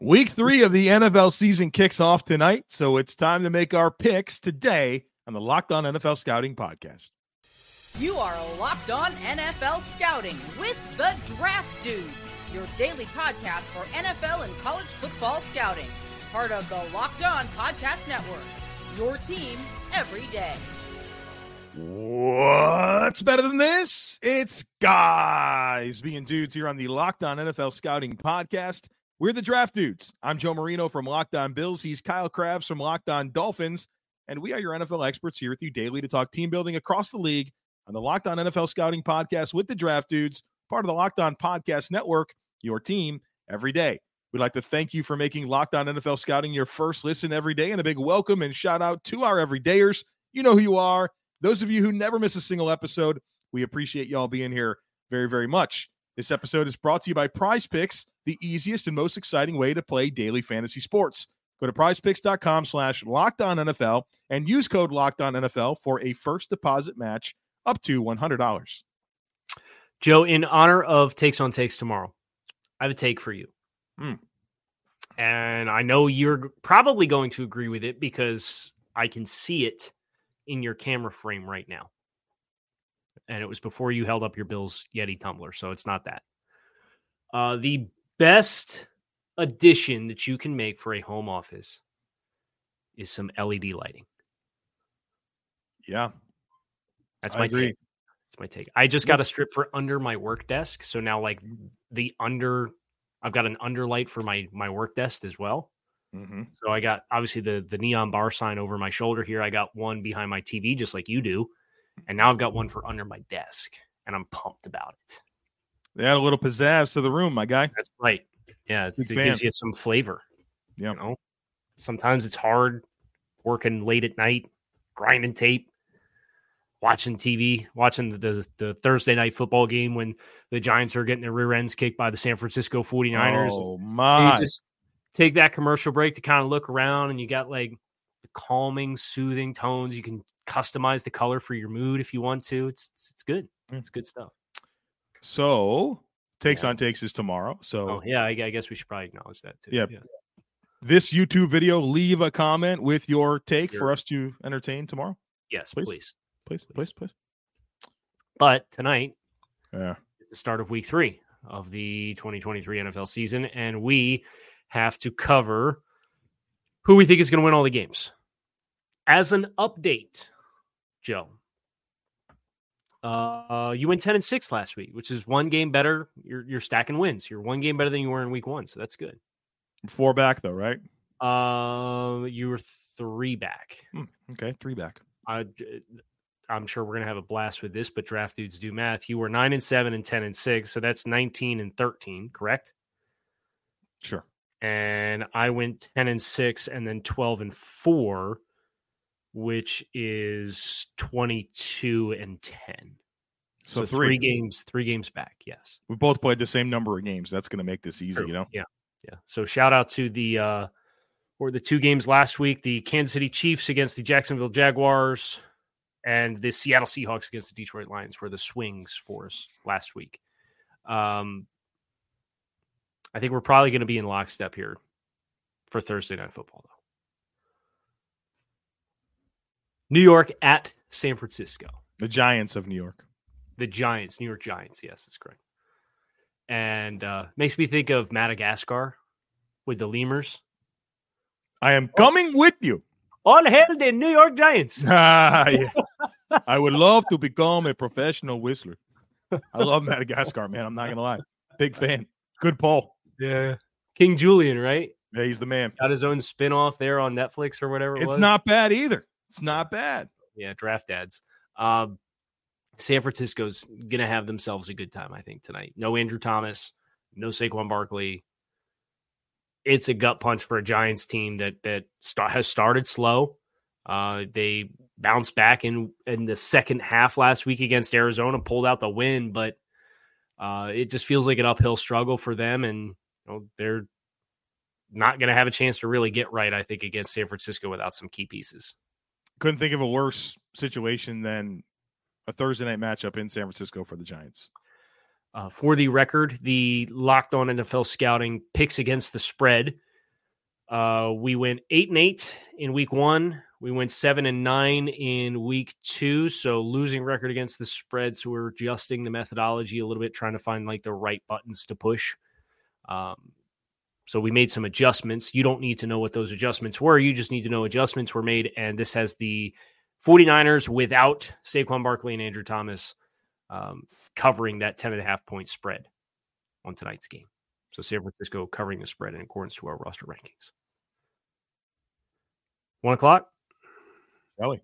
Week three of the NFL season kicks off tonight, so it's time to make our picks today on the Locked On NFL Scouting Podcast. You are Locked On NFL Scouting with the Draft Dudes, your daily podcast for NFL and college football scouting. Part of the Locked On Podcast Network, your team every day. What's better than this? It's guys being dudes here on the Locked On NFL Scouting Podcast. We're the Draft Dudes. I'm Joe Marino from Locked On Bills. He's Kyle Crabbs from Locked On Dolphins. And we are your NFL experts here with you daily to talk team building across the league on the Locked On NFL Scouting Podcast with the Draft Dudes, part of the Locked On Podcast Network, your team every day. We'd like to thank you for making Locked On NFL Scouting your first listen every day, and a big welcome and shout out to our everydayers. You know who you are. Those of you who never miss a single episode, we appreciate y'all being here very, very much. This episode is brought to you by Prize Picks the easiest and most exciting way to play daily fantasy sports. Go to prizepicks.com slash locked on NFL and use code locked on NFL for a first deposit match up to $100. Joe, in honor of Takes on Takes tomorrow, I have a take for you. Hmm. And I know you're probably going to agree with it because I can see it in your camera frame right now. And it was before you held up your Bills Yeti tumbler, so it's not that. Uh, the best addition that you can make for a home office is some LED lighting. Yeah. That's my take. That's my take. I just got a strip for under my work desk. So now like the under I've got an underlight for my my work desk as well. Mm-hmm. So I got obviously the the neon bar sign over my shoulder here. I got one behind my TV just like you do. And now I've got one for under my desk and I'm pumped about it. They add a little pizzazz to the room, my guy. That's right. Yeah, it's, it gives you some flavor. Yeah. You know, sometimes it's hard working late at night, grinding tape, watching TV, watching the, the, the Thursday night football game when the Giants are getting their rear ends kicked by the San Francisco 49ers. Oh, my. you just take that commercial break to kind of look around and you got like calming, soothing tones. You can customize the color for your mood if you want to. It's it's, it's good. Mm. It's good stuff. so, Takes Yeah. on Takes is tomorrow. So, Oh, yeah, I, I guess we should probably acknowledge that too. Yeah. this YouTube video, leave a comment with your take Sure. for us to entertain tomorrow. Yes, Please. please. Please, Please. please, please. But tonight Yeah. is the start of week three of the 2023 NFL season, and we have to cover who we think is going to win all the games. As an update, Joe, uh, you went 10 and 6 last week, which is one game better. You're, you're stacking wins. You're one game better than you were in week one, so that's good. Four back, though, right? Uh, you were three back. Hmm, okay. Three back. I, I'm sure we're gonna have a blast with this, but draft dudes do math. You were nine and seven and ten and six, so that's 19 and 13, correct? Sure. And I went 10 and six and then 12 and four, which is 22 and 10. So, So, three. three games, three games back. Yes. We both played the same number of games. That's going to make this easy, True. you know? Yeah. Yeah. So shout out to the uh or the two games last week, the Kansas City Chiefs against the Jacksonville Jaguars and the Seattle Seahawks against the Detroit Lions were the swings for us last week. Um I think we're probably going to be in lockstep here for Thursday night football though. New York at San Francisco. The Giants of New York. The Giants, New York Giants. Yes, that's correct. And uh, makes me think of Madagascar with the lemurs. I am coming with you. All hail the New York Giants. Ah, yeah. I would love to become a professional whistler. I love Madagascar, man. I'm not going to lie. Big fan. Good poll. Yeah. King Julien, right? Yeah, he's the man. Got his own spin off there on Netflix or whatever it It's was. not bad either. It's not bad. Yeah, draft ads. Um, San Francisco's to have themselves a good time, I think, tonight. No Andrew Thomas, no Saquon Barkley. It's a gut punch for a Giants team that that start, has started slow. Uh, they bounced back in in the second half last week against Arizona, pulled out the win, but uh, it just feels like an uphill struggle for them, and you know, they're not going to have a chance to really get right. I think against San Francisco without some key pieces. Couldn't think of a worse situation than a Thursday night matchup in San Francisco for the Giants. Uh, for the record, the Locked On NFL Scouting picks against the spread Uh, we went eight and eight in week one. We went seven and nine in week two. So losing record against the spread. So we're adjusting the methodology a little bit, trying to find like the right buttons to push. Um, so we made some adjustments. You don't need to know what those adjustments were. You just need to know adjustments were made. And this has the 49ers without Saquon Barkley and Andrew Thomas um, covering that 10 and a half point spread on tonight's game. So San Francisco covering the spread in accordance to our roster rankings. One o'clock. Really?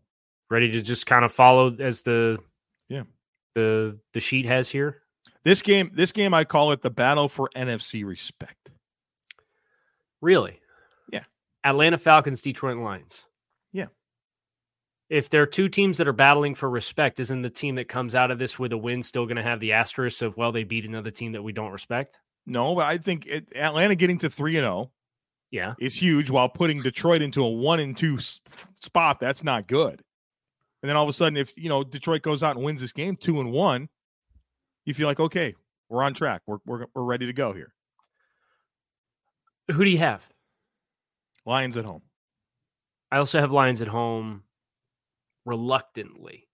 Ready to just kind of follow as the yeah the the sheet has here. This game, this game, I call it the battle for NFC respect. Really? Yeah. Atlanta Falcons, Detroit Lions. Yeah. If there are two teams that are battling for respect, isn't the team that comes out of this with a win still going to have the asterisk of well they beat another team that we don't respect? No, but I think it, Atlanta getting to three and zero, yeah, is huge. While putting Detroit into a one and two spot, that's not good. And then all of a sudden, if you know Detroit goes out and wins this game two and one, you feel like okay, we're on track. We're we're we're ready to go here. Who do you have? Lions at home. I also have Lions at home reluctantly.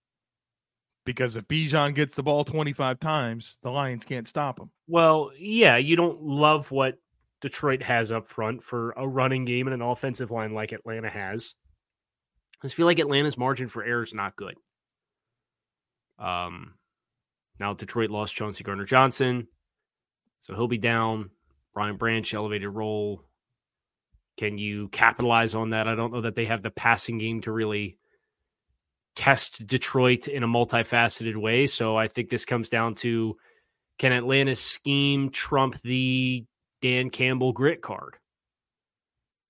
Because if Bijan gets the ball 25 times, the Lions can't stop him. Well, yeah, you don't love what Detroit has up front for a running game and an offensive line like Atlanta has. I just feel like Atlanta's margin for error is not good. Um, now Detroit lost Chauncey Gardner Johnson, so he'll be down. Brian Branch elevated role. Can you capitalize on that? I don't know that they have the passing game to really test Detroit in a multifaceted way. So I think this comes down to can Atlanta's scheme trump the Dan Campbell grit card?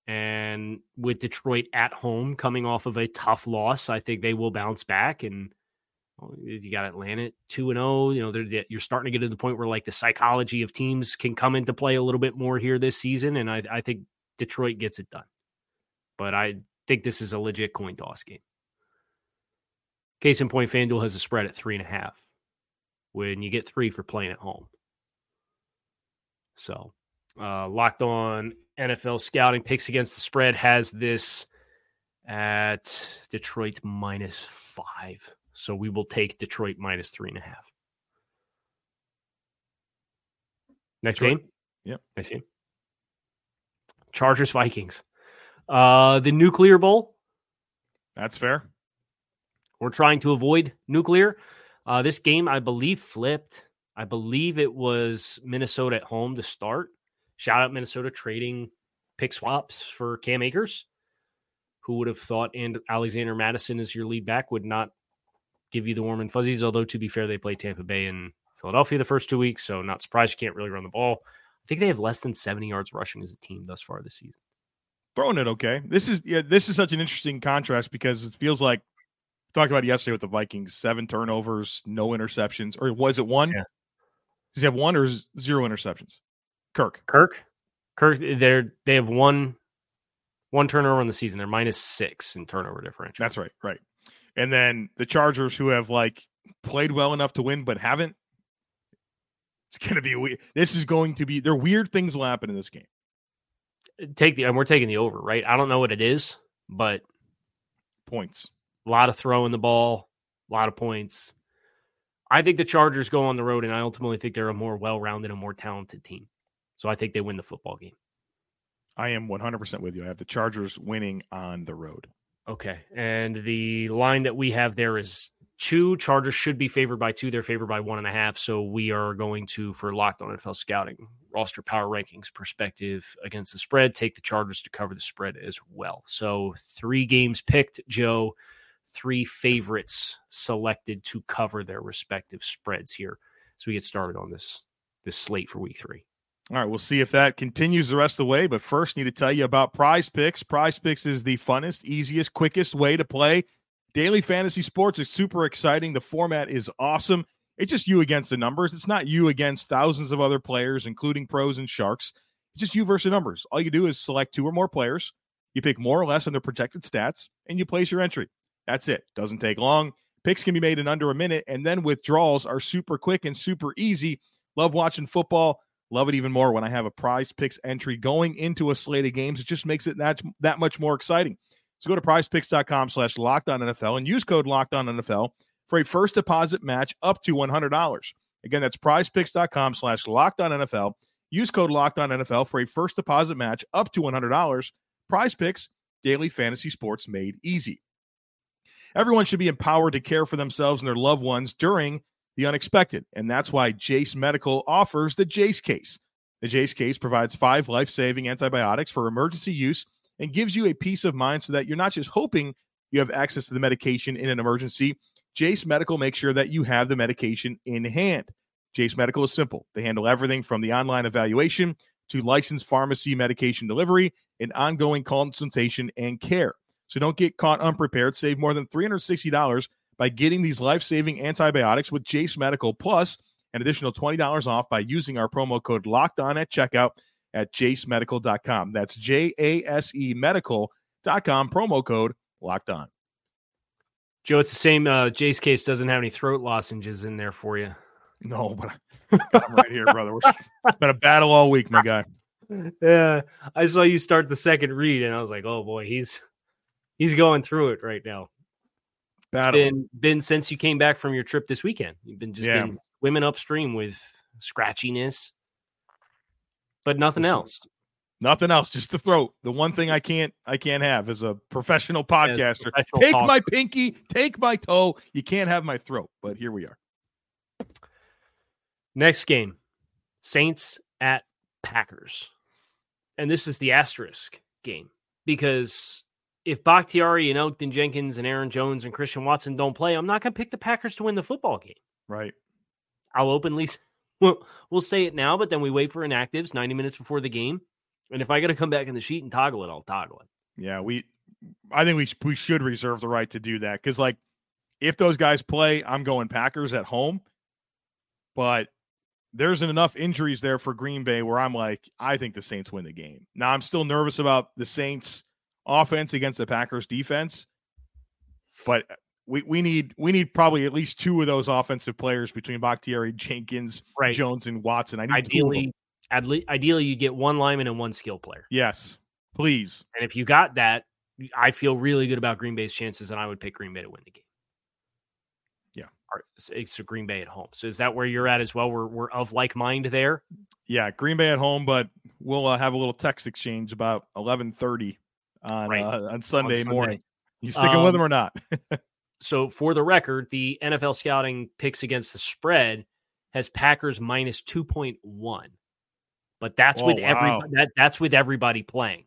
And with Detroit at home coming off of a tough loss, I think they will bounce back. And you got Atlanta two and zero. Oh, you know, you're starting to get to the point where like the psychology of teams can come into play a little bit more here this season. And I, I think Detroit gets it done. But I think this is a legit coin toss game. Case in point, FanDuel has a spread at three and a half when you get three for playing at home. So, uh, locked on NFL scouting picks against the spread has this at Detroit minus five. So we will take Detroit minus three and a half. Next Detroit. game? Yep. Next game. Chargers Vikings. Uh the nuclear bowl. That's fair. We're trying to avoid nuclear. Uh, this game, I believe, flipped. I believe it was Minnesota at home to start. Shout out Minnesota trading pick swaps for Cam Akers. Who would have thought and Alexander Mattison as your lead back would not give you the warm and fuzzies? Although to be fair, they play Tampa Bay and Philadelphia the first two weeks, so not surprised you can't really run the ball. I think they have less than 70 yards rushing as a team thus far this season. Throwing it okay. This is yeah, this is such an interesting contrast because it feels like talked about yesterday with the Vikings, seven turnovers, no interceptions, or was it one? Yeah. Does he have one or zero interceptions? Kirk. Kirk. Kirk. They're they have one one turnover in the season. They're minus six in turnover differential. That's right. Right. And then the Chargers, who have like played well enough to win but haven't. It's gonna be weird. This is going to be. There weird things will happen in this game. Take the and we're taking the over, right? I don't know what it is, but points. A lot of throwing the ball, a lot of points. I think the Chargers go on the road, and I ultimately think they're a more well rounded and more talented team. So I think they win the football game. I am 100% with you. I have the Chargers winning on the road. Okay. And the line that we have there is two. Chargers should be favored by two. They're favored by one and a half. So we are going to, for locked on NFL scouting, roster power rankings perspective against the spread, take the Chargers to cover the spread as well. So three games picked, Joe three favorites selected to cover their respective spreads here. So we get started on this this slate for week three. All right, we'll see if that continues the rest of the way. But first, need to tell you about Prize Picks. Prize Picks is the funnest, easiest, quickest way to play daily fantasy sports. It's super exciting. The format is awesome. It's just you against the numbers. It's not you against thousands of other players, including pros and sharks. It's just you versus numbers. All you do is select two or more players. You pick more or less on their projected stats, and you place your entry. That's it. Doesn't take long. Picks can be made in under a minute, and then withdrawals are super quick and super easy. Love watching football. Love it even more when I have a prize picks entry going into a slate of games. It just makes it that, that much more exciting. So go to prizepicks.com slash locked on NFL and use code locked on NFL for a first deposit match up to $100. Again, that's prizepicks.com slash locked on NFL. Use code locked on NFL for a first deposit match up to $100. Prize picks, daily fantasy sports made easy. Everyone should be empowered to care for themselves and their loved ones during the unexpected. And that's why Jase Medical offers the Jase case. The Jase case provides five life saving antibiotics for emergency use and gives you a peace of mind so that you're not just hoping you have access to the medication in an emergency. Jase Medical makes sure that you have the medication in hand. Jase Medical is simple. They handle everything from the online evaluation to licensed pharmacy medication delivery and ongoing consultation and care. So don't get caught unprepared. Save more than $360 by getting these life saving antibiotics with Jase Medical, plus an additional $20 off by using our promo code locked on at checkout at jasemedical.com. That's J A S E medical.com, promo code locked on. Joe, it's the same. Uh, Jase case doesn't have any throat lozenges in there for you. No, but I'm right here, brother. It's been a battle all week, my guy. Yeah, I saw you start the second read, and I was like, "Oh boy, he's he's going through it right now." Battle. It's been been since you came back from your trip this weekend. You've been just Yeah. been swimming upstream with scratchiness, but nothing else. Nothing else, just the throat. The one thing I can't I can't have as a professional podcaster. professional take talker. my pinky, take my toe. You can't have my throat. But here we are. Next game, Saints at Packers. And this is the asterisk game because if Bakhtiari and Elgton Jenkins and Aaron Jones and Christian Watson don't play, I'm not going to pick the Packers to win the football game. Right. I'll openly we'll, we'll say it now, but then we wait for inactives 90 minutes before the game. And if I got to come back in the sheet and toggle it, I'll toggle it. Yeah, we I think we we should reserve the right to do that cuz like if those guys play, I'm going Packers at home. But there's enough injuries there for Green Bay where I'm like I think the Saints win the game. Now I'm still nervous about the Saints offense against the Packers defense. But we, we need we need probably at least two of those offensive players between Bakhtiari, Jenkins, Right. Jones, and Watson. I need two of them. Ideally, ideally, you get one lineman and one skill player. Yes, please. And if you got that, I feel really good about Green Bay's chances, and I would pick Green Bay to win the game. Yeah. Or- so It's a Green Bay at home. So is that where you're at as well? We're, we're of like mind there. Yeah, Green Bay at home, but we'll uh, have a little text exchange about eleven thirty on Right. uh, on Sunday Sunday. morning. You sticking with Um, them or not? So for the record, the NFL scouting picks against the spread has Packers minus 2.1. But that's Oh, with wow. everybody that, that's with everybody playing.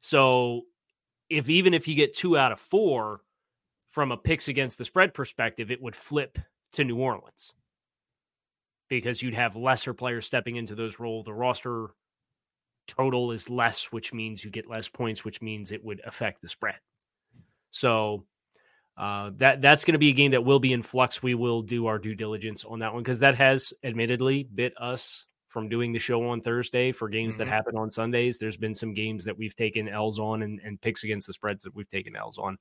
So if even if you get two out of four from a picks against the spread perspective, it would flip to New Orleans. Because you'd have lesser players stepping into those roles. The roster total is less, which means you get less points, which means it would affect the spread. So uh, that that's going to be a game that will be in flux. We will do our due diligence on that one because that has admittedly bit us from doing the show on Thursday for games that Mhm. happen on Sundays. There's been some games that we've taken L's on and, and picks against the spreads that we've taken L's on.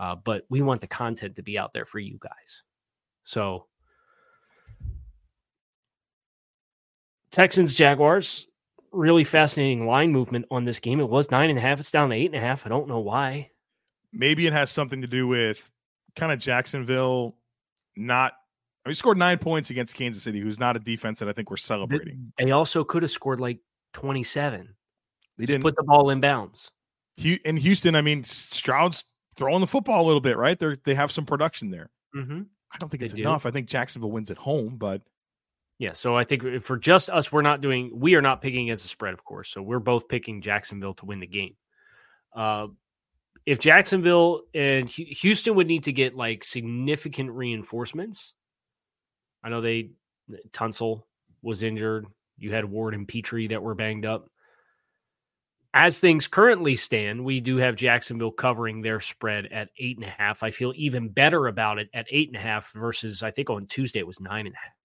Uh, but we want the content to be out there for you guys. So Texans Jaguars, really fascinating line movement on this game. It was nine and a half. It's down to eight and a half. I don't know why. Maybe it has something to do with kind of Jacksonville not. I mean, scored nine points against Kansas City, who's not a defense that I think we're celebrating. They also could have scored like 27. They Just didn't. put the ball in bounds. In Houston, I mean, Stroud's throwing the football a little bit, right? They they have some production there. Mm-hmm. I don't think They it's do. enough. I think Jacksonville wins at home, but Yeah. So I think for just us, we're not doing, we are not picking against the spread, of course. So we're both picking Jacksonville to win the game. Uh, if Jacksonville and Houston would need to get like significant reinforcements, I know they, Tunsil was injured. You had Ward and Pitre that were banged up. As things currently stand, we do have Jacksonville covering their spread at eight and a half. I feel even better about it at eight and a half versus I think on Tuesday it was nine and a half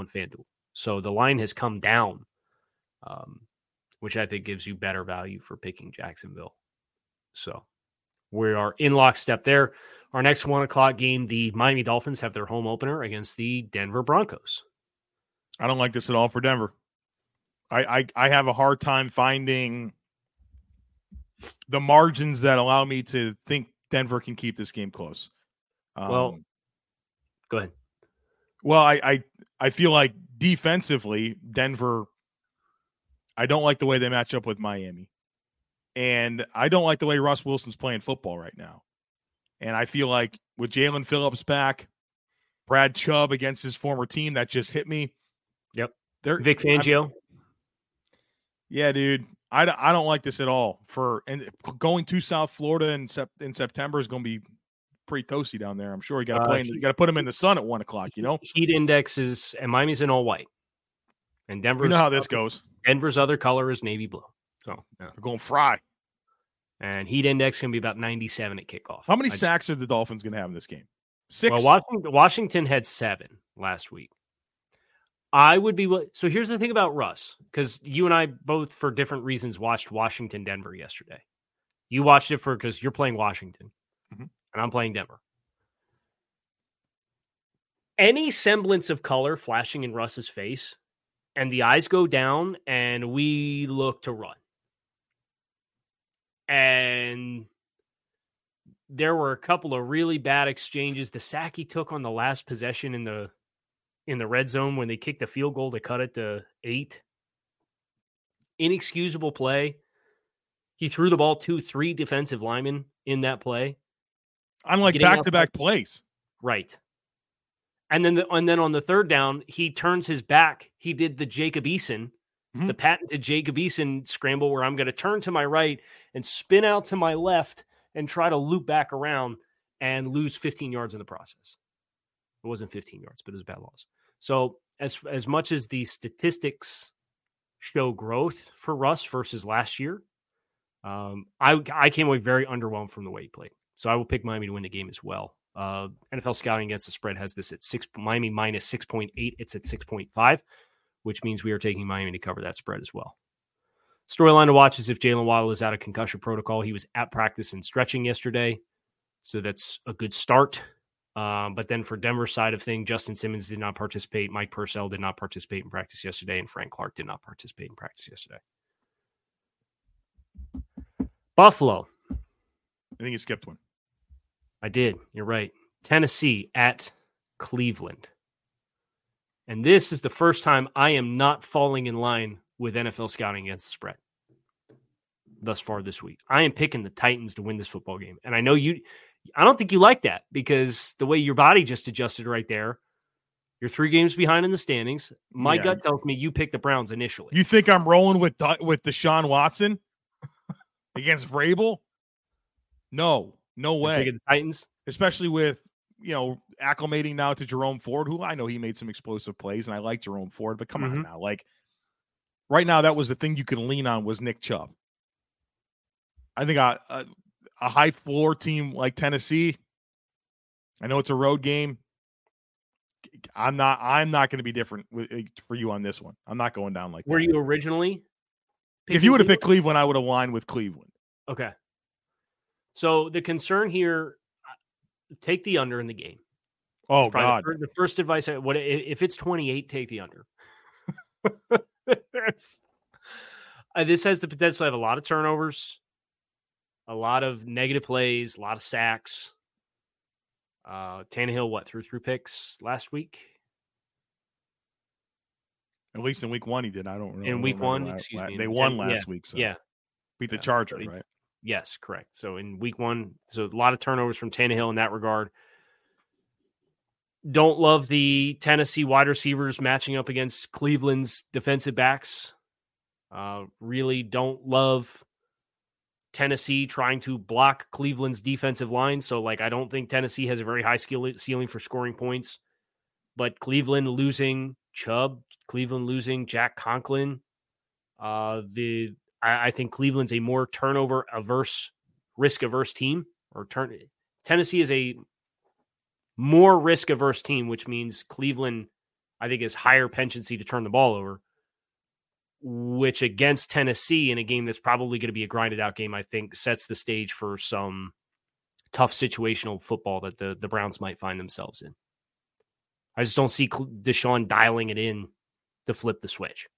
on FanDuel. So the line has come down, um, which I think gives you better value for picking Jacksonville. So we are in lockstep there. Our next one o'clock game, the Miami Dolphins have their home opener against the Denver Broncos. I don't like this at all for Denver. I, I I have a hard time finding the margins that allow me to think Denver can keep this game close. Um, well, go ahead. Well, I, I I feel like defensively, Denver. I don't like the way they match up with Miami, and I don't like the way Russ Wilson's playing football right now. And I feel like with Jaelan Phillips back, Brad Chubb against his former team, that just hit me. Yep. They're, Vic Fangio. I'm, yeah, dude. I, I don't like this at all. For and going to South Florida in sep, in September is going to be pretty toasty down there. I'm sure you got to play. Uh, you got to put them in the sun at one o'clock. You know, heat index is and Miami's in all white, and Denver. You know how this goes. Denver's other color is navy blue. So yeah. they're going fry. And heat index can be about 97 at kickoff. How many I sacks just, are the Dolphins going to have in this game? Six. Well, Washington, Washington had seven last week. I would be so. Here's the thing about Russ, because you and I both, for different reasons, watched Washington Denver yesterday. You watched it for because you're playing Washington, mm-hmm. And I'm playing Denver. Any semblance of color flashing in Russ's face, and the eyes go down, and we look to run. And there were a couple of really bad exchanges. The sack he took on the last possession in the in the red zone when they kicked the field goal to cut it to eight. Inexcusable play. He threw the ball to three defensive linemen in that play. I'm like back to back plays. Right. And then the, and then on the third down, he turns his back. He did the Jacob Eason, mm-hmm. the patented Jacob Eason scramble where I'm going to turn to my right and spin out to my left and try to loop back around and lose 15 yards in the process. It wasn't 15 yards, but it was bad loss. So as as much as the statistics show growth for Russ versus last year, um, I I came away very underwhelmed from the way he played. So I will pick Miami to win the game as well. Uh, NFL scouting against the spread has this at six Miami minus six point eight. It's at six point five, which means we are taking Miami to cover that spread as well. Storyline to watch is if Jaylen Waddle is out of concussion protocol. He was at practice and stretching yesterday, so that's a good start. Um, but then for Denver side of thing, Justin Simmons did not participate. Mike Purcell did not participate in practice yesterday, and Frank Clark did not participate in practice yesterday. Buffalo. I think he skipped one. I did. You're right. Tennessee at Cleveland. And this is the first time I am not falling in line with NFL scouting against the spread thus far this week. I am picking the Titans to win this football game. And I know you I don't think you like that because the way your body just adjusted right there, you're three games behind in the standings. My yeah. gut tells me you picked the Browns initially. You think I'm rolling with with Deshaun Watson against Vrabel? No, no way. The Titans, especially with you know acclimating now to Jerome Ford, who I know he made some explosive plays, and I like Jerome Ford, but come mm-hmm. on now, like right now, that was the thing you could lean on was Nick Chubb. I think I, uh, a high floor team like Tennessee, I know it's a road game. I'm not. I'm not going to be different with, eh, for you on this one. I'm not going down like. Were that. you originally? If you would have picked Cleveland, I would have aligned with Cleveland. Okay. So the concern here, uh, take the under in the game. Oh God! The, first advice: I, what if it's 28? Take the under. uh, this has the potential to have a lot of turnovers a lot of negative plays, a lot of sacks. Uh, Tannehill, what threw through picks last week? At least in week one, he did. I don't. Remember. In week one, excuse me. They won last yeah, week. So yeah, beat the yeah, Chargers, right? Yes, correct. So in week one, so a lot of turnovers from Tannehill in that regard. Don't love the Tennessee wide receivers matching up against Cleveland's defensive backs. Uh, really don't love Tennessee trying to block Cleveland's defensive line. So, like, I don't think Tennessee has a very high skill ceiling for scoring points. But Cleveland losing Chubb, Cleveland losing Jack Conklin. Uh, the I, I think Cleveland's a more turnover averse, risk averse team. Or turn Tennessee is a more risk averse team, which means Cleveland, I think, is higher pendency to turn the ball over which against Tennessee in a game that's probably going to be a grinded out game, I think sets the stage for some tough situational football that the, the Browns might find themselves in. I just don't see Deshaun dialing it in to flip the switch.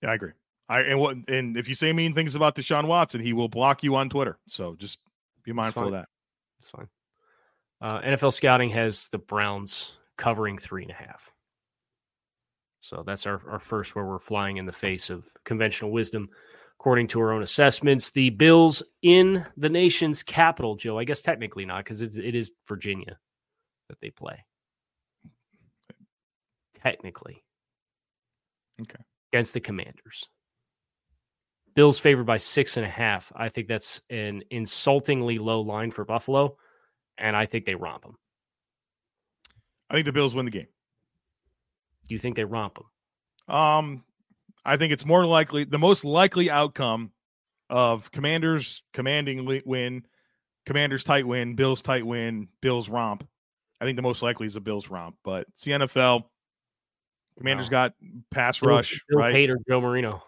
Yeah, I agree. I and what and if you say mean things about Deshaun Watson, he will block you on Twitter. So just be mindful of that. It's fine. Uh, NFL scouting has the Browns covering three and a half. So that's our, our first where we're flying in the face of conventional wisdom. According to our own assessments, the Bills in the nation's capital, Joe, I guess technically not because it is Virginia that they play. Technically. Okay. Against the Commanders. Bills favored by six and a half. I think that's an insultingly low line for Buffalo, and I think they romp them. I think the Bills win the game. Do you think they romp them? Um, I think it's more likely the most likely outcome of Commanders commanding win, Commanders tight win, Bills tight win, Bills romp. I think the most likely is a Bills romp, but it's the NFL. Commanders wow. got pass rush, Bill right? Hater Joe Marino.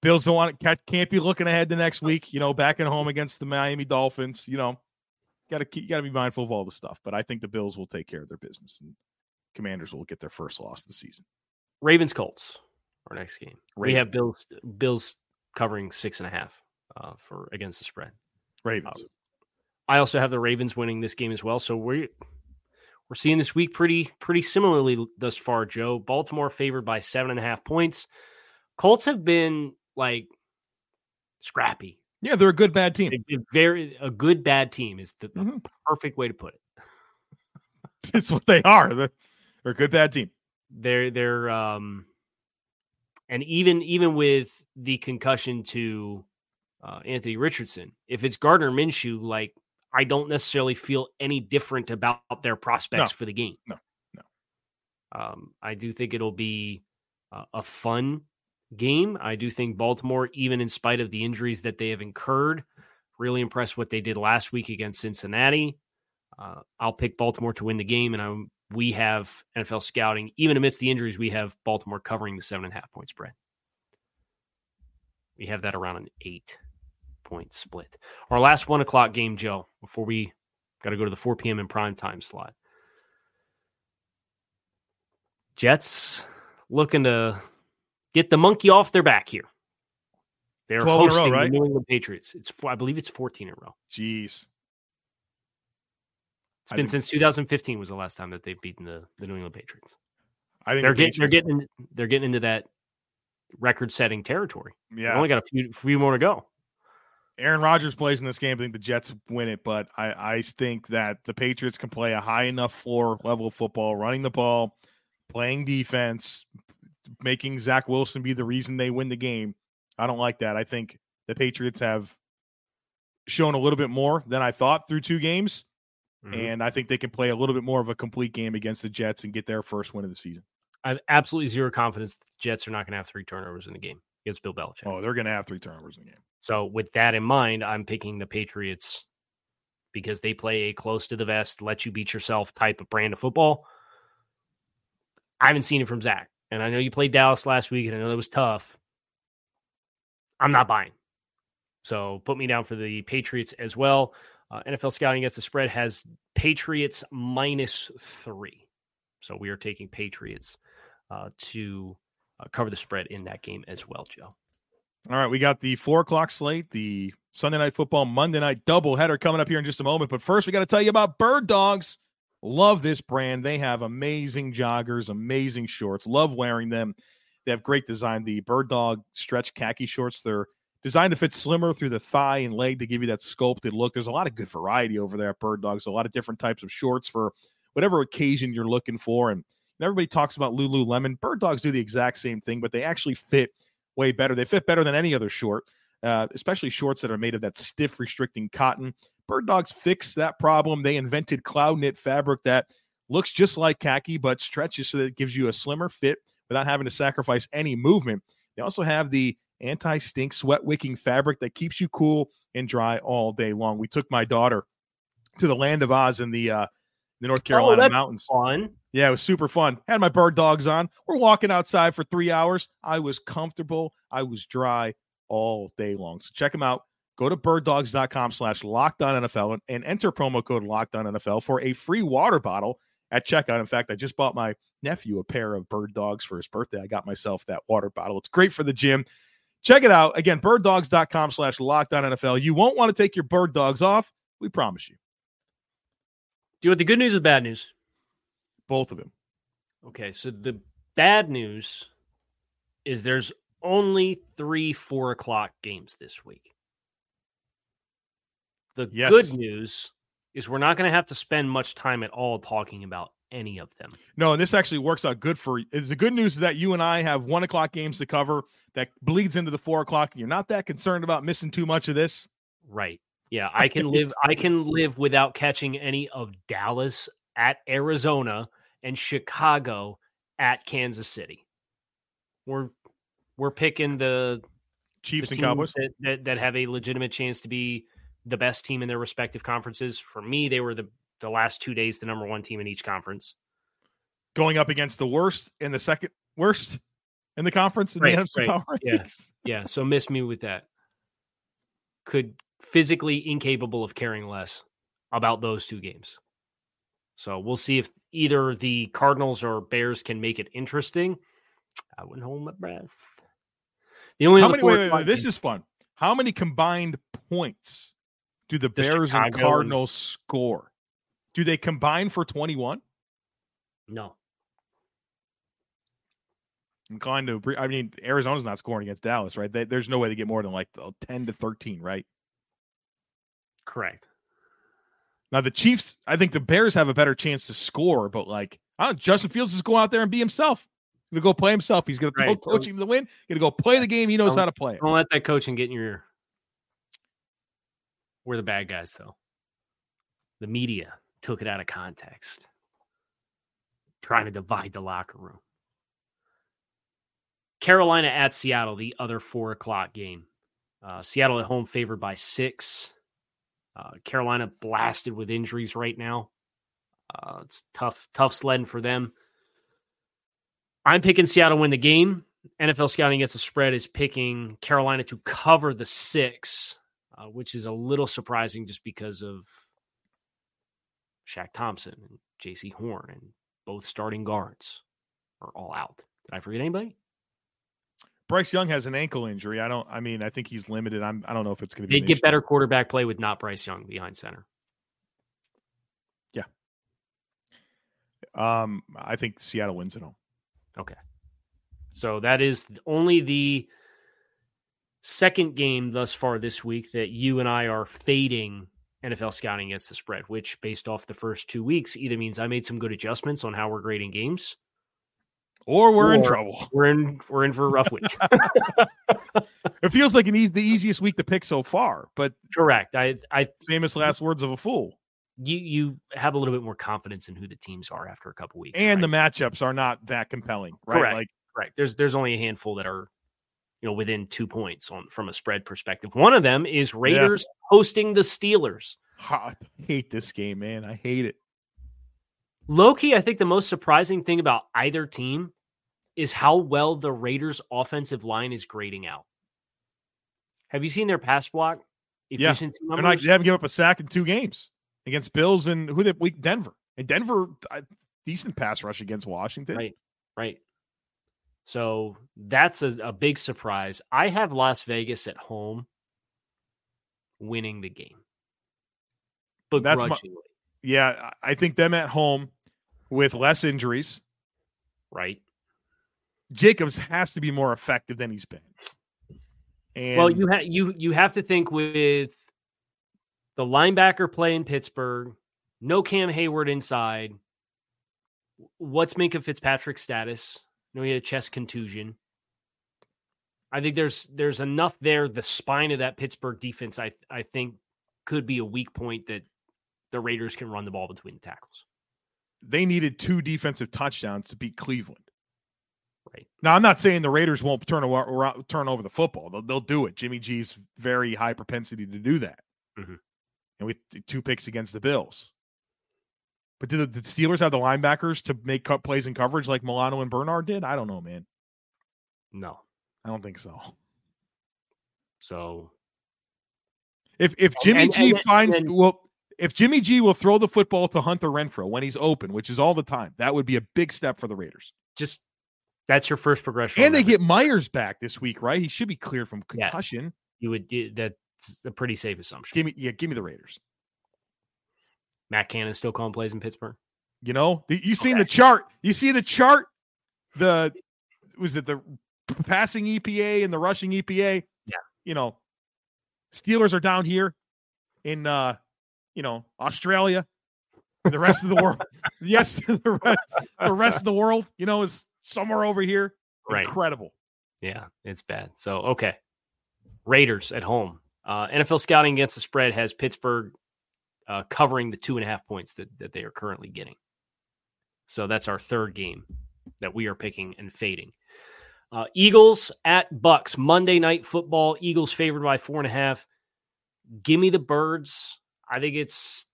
Bills don't want to can't be looking ahead the next week. You know, back at home against the Miami Dolphins. You know, got to keep you got to be mindful of all the stuff. But I think the Bills will take care of their business, and Commanders will get their first loss of the season. Ravens Colts, our next game. Ravens. We have Bills Bills covering six and a half uh, for against the spread. Ravens. Uh, I also have the Ravens winning this game as well. So we're we're seeing this week pretty pretty similarly thus far. Joe Baltimore favored by seven and a half points. Colts have been like scrappy. Yeah, they're a good bad team. very a good bad team is the mm-hmm. perfect way to put it. it's what they are. They're, a good bad team. They're they're um and even even with the concussion to uh, Anthony Richardson, if it's Gardner Minshew, like I don't necessarily feel any different about their prospects no. for the game. No, no. Um, I do think it'll be uh, a fun game. I do think Baltimore, even in spite of the injuries that they have incurred, really impressed what they did last week against Cincinnati. Uh, I'll pick Baltimore to win the game, and I'm, we have NFL scouting. Even amidst the injuries, we have Baltimore covering the seven and a half point spread. We have that around an eight point split. Our last one o'clock game, Joe, before we got to go to the 4 p.m. in prime time slot. Jets looking to get the monkey off their back here. They're hosting row, right? the New England Patriots. It's I believe it's 14 in a row. Jeez. It's been since 2015 was the last time that they've beaten the, the New England Patriots. I think they're the getting they're getting they're getting into that record setting territory. Yeah, they only got a few few more to go. Aaron Rodgers plays in this game. I think the Jets win it, but I, I think that the Patriots can play a high enough floor level of football, running the ball, playing defense, making Zach Wilson be the reason they win the game. I don't like that. I think the Patriots have shown a little bit more than I thought through two games. Mm-hmm. And I think they can play a little bit more of a complete game against the Jets and get their first win of the season. I have absolutely zero confidence the Jets are not going to have three turnovers in the game against Bill Belichick. Oh, they're going to have three turnovers in the game. So, with that in mind, I'm picking the Patriots because they play a close to the vest, let you beat yourself type of brand of football. I haven't seen it from Zach. And I know you played Dallas last week, and I know that was tough. I'm not buying. So put me down for the Patriots as well. Uh, NFL scouting against the spread has Patriots minus three. So we are taking Patriots uh, to uh, cover the spread in that game as well, Joe. All right, we got the four o'clock slate, the Sunday night football, Monday night doubleheader coming up here in just a moment. But first, we got to tell you about Bird Dogs. Love this brand. They have amazing joggers, amazing shorts. Love wearing them. They have great design. The Bird Dog stretch khaki shorts, they're designed to fit slimmer through the thigh and leg to give you that sculpted look. There's a lot of good variety over there at Bird Dogs, a lot of different types of shorts for whatever occasion you're looking for. And everybody talks about Lululemon. Bird Dogs do the exact same thing, but they actually fit way better. They fit better than any other short, uh, especially shorts that are made of that stiff, restricting cotton. Bird Dogs fixed that problem. They invented cloud knit fabric that looks just like khaki, but stretches so that it gives you a slimmer fit without having to sacrifice any movement. They also have the anti stink sweat wicking fabric that keeps you cool and dry all day long. We took my daughter to the land of Oz in the uh, the North Carolina oh, mountains. Fun. Yeah, it was super fun. Had my bird dogs on. We're walking outside for three hours. I was comfortable. I was dry all day long. So check them out. Go to birddogs.com slash locked on NFL and enter promo code NFL for a free water bottle at checkout. In fact, I just bought my nephew a pair of bird dogs for his birthday. I got myself that water bottle. It's great for the gym. Check it out. Again, birddogs.com slash lockdown NFL. You won't want to take your bird dogs off. We promise you. Do you want the good news or the bad news? Both of them. Okay, so the bad news is there's only three four o'clock games this week. The Yes. good news is we're not going to have to spend much time at all talking about any of them. No, and this actually works out good for is the good news is that you and I have one o'clock games to cover that bleeds into the four o'clock, and you're not that concerned about missing too much of this. Right. Yeah, I can live I can live without catching any of Dallas at Arizona and Chicago at Kansas City. We're we're picking the Chiefs the and Cowboys. that, that that have a legitimate chance to be the best team in their respective conferences. For me, they were the the last two days the number one team in each conference. going up against the worst and the second worst in the conference in Right, the right, Power yeah. Yeah, so miss me with that. Could physically incapable of caring less about those two games. So we'll see if either the Cardinals or Bears can make it interesting. I wouldn't hold my breath. The only How many? Wait, wait, wait, this is fun. How many combined points do the The Bears Chicago and and- Cardinals score? Do they combine for 21? no. Inclined to. I mean, Arizona's not scoring against Dallas, right? They, there's no way they get more than like uh, 10 to 13, right? Correct. Now the Chiefs, I think the Bears have a better chance to score, but like, I don't, Justin Fields is going out there and be himself. He's gonna go play himself. He's gonna Right. coach him to win. He's gonna go play the game. He knows Don't- how to play it. Don't let that coaching get in your ear. We're the bad guys, though. The media took it out of context, trying to divide the locker room. Carolina at Seattle, the other four o'clock game. Uh, Seattle at home favored by six. Uh, Carolina blasted with injuries right now. Uh, it's tough, tough sledding for them. I'm picking Seattle win the game. NFL scouting against the spread is picking Carolina to cover the six, uh, which is a little surprising just because of Shaq Thompson and Jaycee Horn and both starting guards are all out. Did I forget anybody? Bryce Young has an ankle injury. I don't. I mean, I think he's limited. I'm. I don't know if it's going to be. They'd get issue. better quarterback play with not Bryce Young behind center. Yeah. Um, I think Seattle wins at home. Okay. So that is only the second game thus far this week that you and I are fading NFL scouting against the spread, which based off the first two weeks either means I made some good adjustments on how we're grading games. Or we're in trouble. We're in we're in for a rough week. It feels like an e- the easiest week to pick so far, but Correct. I I famous last words of a fool. you you have a little bit more confidence in who the teams are after a couple weeks. And right? the matchups are not that compelling, right? Correct. Like Correct. There's there's only a handful that are, you know, within two points on from a spread perspective. One of them is Raiders hosting the Steelers. I hate this game, man. I hate it. Loki, I think the most surprising thing about either team is how well the Raiders' offensive line is grading out. Have you seen their pass block efficiency They're numbers? not, they haven't given up a sack in two games against Bills and who they week Denver. And Denver, decent pass rush against Washington. Right. Right. So that's a, a big surprise. I have Las Vegas at home winning the game. That's my- Yeah, I I think them at home with less injuries. right? Jacobs has to be more effective than he's been. And well, you have you you have to think with the linebacker play in Pittsburgh, no Cam Heyward inside. What's Minkah Fitzpatrick's status? No, he had a chest contusion. I think there's there's enough there. The spine of that Pittsburgh defense, I I think, could be a weak point that the Raiders can run the ball between the tackles. they needed two defensive touchdowns to beat Cleveland. Right. Now, I'm not saying the Raiders won't turn over, turn over the football. They'll, they'll do it. Jimmy G's very high propensity to do that. Mhm. And with two picks against the Bills. But did the, did Steelers have the linebackers to make cut plays in coverage like Milano and Bernard did? I don't know, man. No, I don't think so. so If if Jimmy and- G and- finds and- well, if Jimmy G will throw the football to Hunter Renfrow when he's open, which is all the time, that would be a big step for the Raiders. Just that's your first progression. And they get Meyers back this week, right? He should be cleared from concussion. Yes. You would that's a pretty safe assumption. Give me yeah, give me the Raiders. Matt Canada still calling plays in Pittsburgh. You know, you seen okay. the chart. You see the chart. The was it the passing EPA and the rushing EPA? Yeah. You know, Steelers are down here in uh, you know, Australia. The rest of the world, yes, the rest, the rest of the world, you know, is somewhere over here. Right. Incredible. Yeah, it's bad. So okay, Raiders at home. Uh, NFL scouting against the spread has Pittsburgh uh, covering the two and a half points that, that they are currently getting. So that's our third game that we are picking and fading. Uh, Eagles at Bucs Monday night football. Eagles favored by four and a half. Give me the birds. I think it's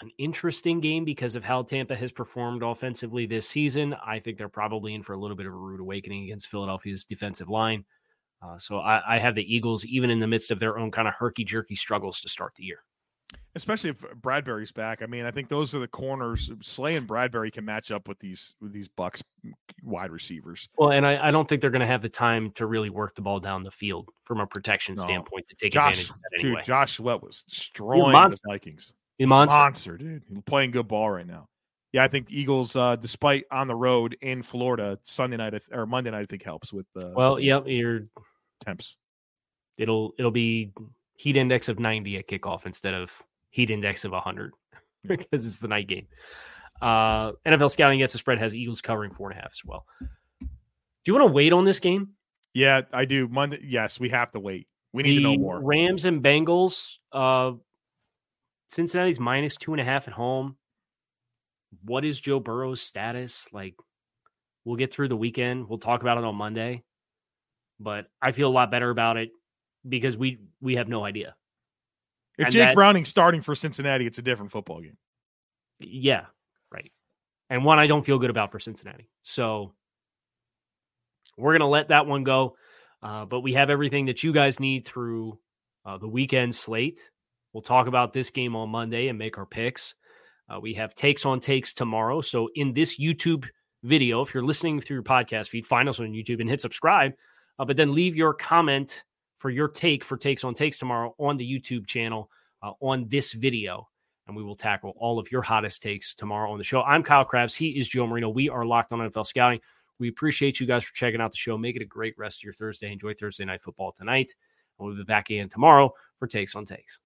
an interesting game because of how Tampa has performed offensively this season. I think they're probably in for a little bit of a rude awakening against Philadelphia's defensive line. Uh, so I, I, have the Eagles, even in the midst of their own kind of herky jerky struggles to start the year. Especially if Bradberry's back. I mean, I think those are the corners. Slay and Bradbury can match up with these with these Bucs wide receivers. Well, and I, I don't think they're going to have the time to really work the ball down the field from a protection no. standpoint to take Josh, advantage of that anyway. Dude, Josh Sweat was destroying the Vikings. A monster. monster, dude. He's playing good ball right now. Yeah, I think Eagles, uh, despite on the road in Florida Sunday night or Monday night, I think helps with. Uh, well, yep, your temps. It'll it'll be heat index of ninety at kickoff instead of heat index of hundred because it's the night game. Uh, NFL scouting against the spread has Eagles covering four and a half as well. Do you want to wait on this game? Yeah, I do. Monday. Yes, we have to wait. We need the to know more. Rams and Bengals. Uh, Cincinnati's minus two and a half at home. What is Joe Burrow's status? Like, we'll get through the weekend. We'll talk about it on Monday. But I feel a lot better about it because we we have no idea. If and Jake that, Browning's starting for Cincinnati, it's a different football game. Yeah, right. And one I don't feel good about for Cincinnati. So we're gonna let that one go. Uh, but we have everything that you guys need through uh, the weekend slate. We'll talk about this game on Monday and make our picks. Uh, we have takes on takes tomorrow. So in this YouTube video, if you're listening through your podcast feed, find us on YouTube and hit subscribe. Uh, but then leave your comment for your take for takes on takes tomorrow on the YouTube channel uh, on this video. And we will tackle all of your hottest takes tomorrow on the show. I'm Kyle Crabbs. He is Joe Marino. We are locked on NFL scouting. We appreciate you guys for checking out the show. Make it a great rest of your Thursday. Enjoy Thursday night football tonight. And we'll be back again tomorrow for takes on takes.